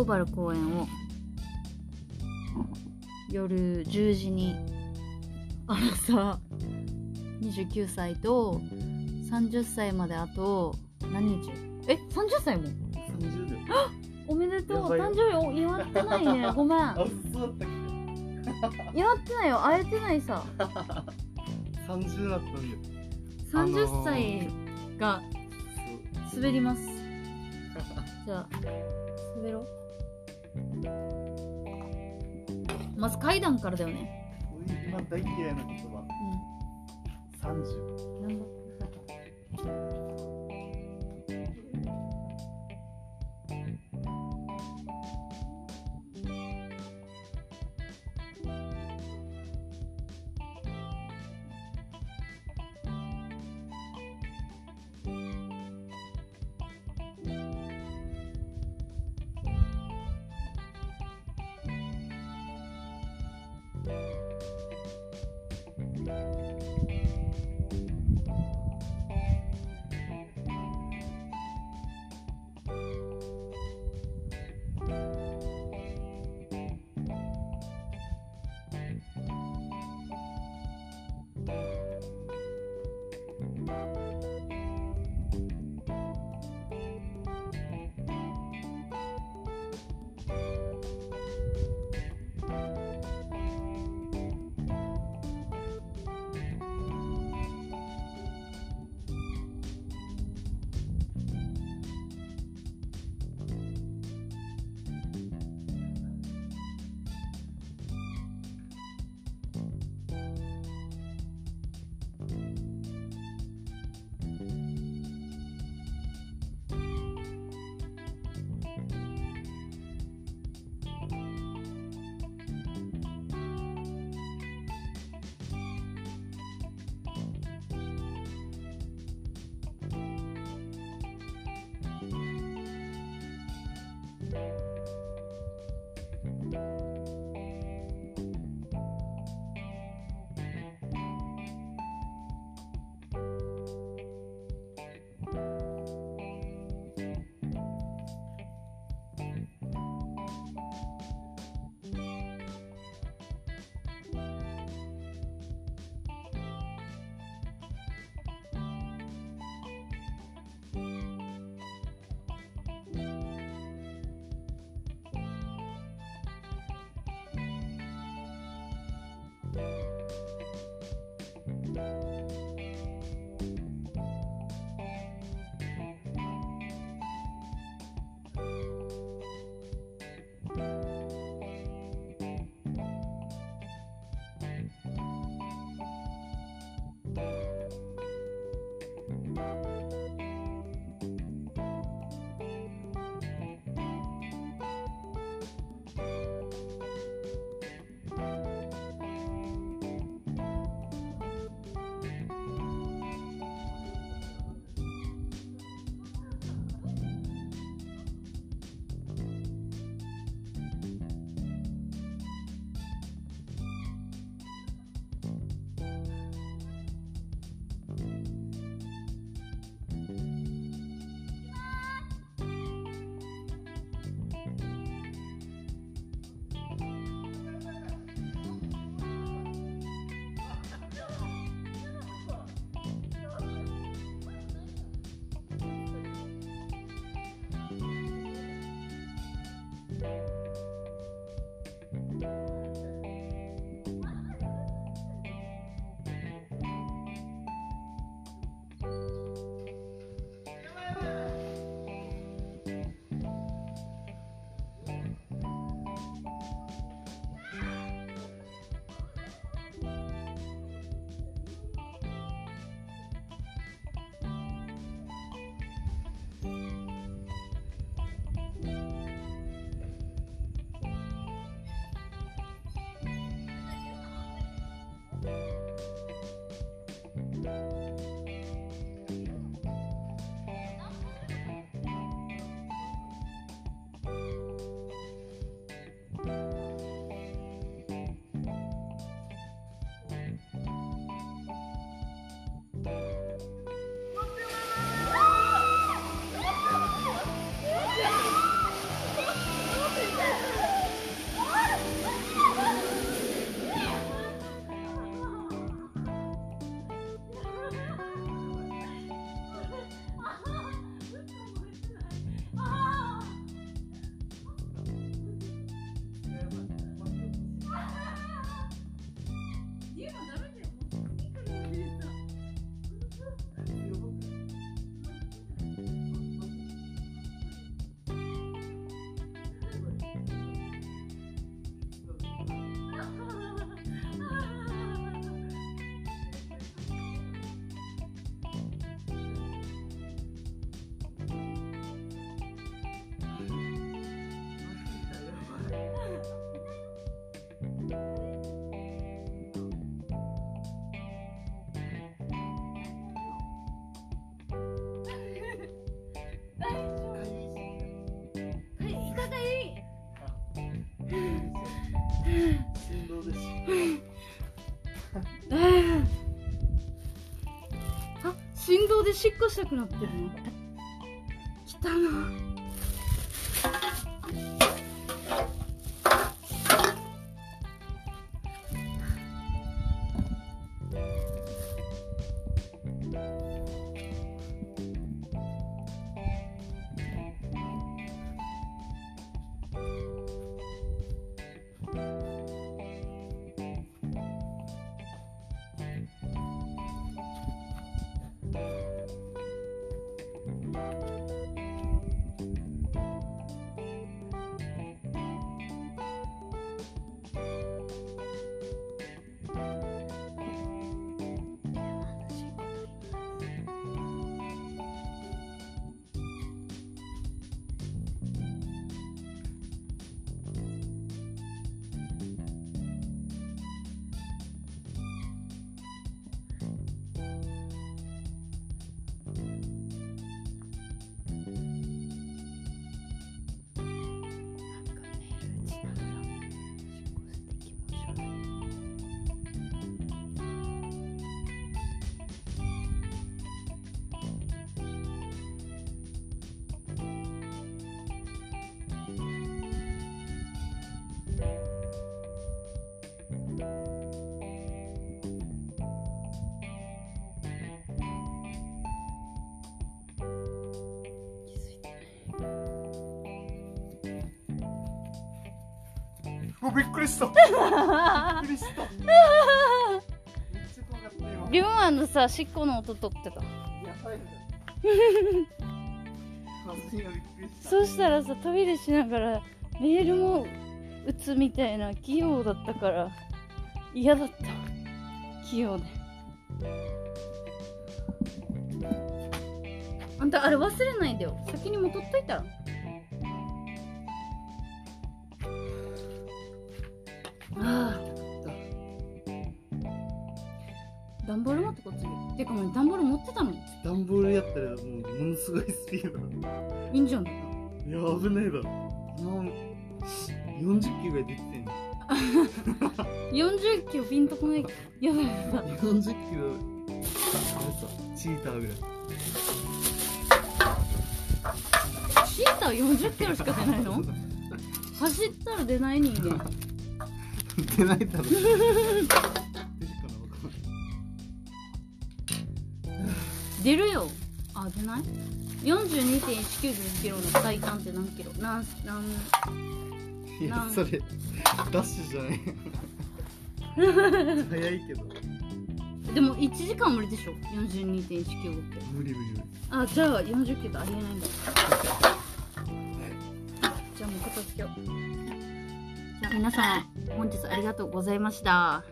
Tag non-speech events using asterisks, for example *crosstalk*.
堂原公演を夜10時にあのさ29歳と30歳まであと何日？え30歳も？30秒。おめでとう。誕生日お祝ってないね。*laughs* ごめん。祝ってないよ。会えてないさ。け30だったんだよ30歳が滑ります。じゃあ滑ろうまず階段からだよね。今大嫌いな言葉。うん。30。振動でしっこしたくなってるの。汚い。うわびっくりした。びっくりした。リュウマンのさしっこの音取ってた。そしたらさトイレしながらメールも打つみたいな器用だったから嫌だった。器用で。あんたあれ忘れないでよ。先にも取っといたら段ボール持ってこっちにてかもう段ボール持ってたの？ダンボールやったらもうものすごいスピードだいいんじゃんい？や危ないだろ。なん40キロぐらい出てんのら40キロピンとこない？やばいやばい。40キロ。あれさチーターぐらい。シーター40キロしか出ないの？*laughs* 走ったら出ない人間。出ないだろ *laughs* 出るよ。あ出ない ?42.195 キロの体感って何キロ？なんなんいやそれダッシュじゃない。*laughs* 早いけど。でも1時間無理でしょ？42.195って。無理無理無理。あじゃあ40キロありえないんだ。じゃあもう片付けよう。じゃあ皆さん本日ありがとうございました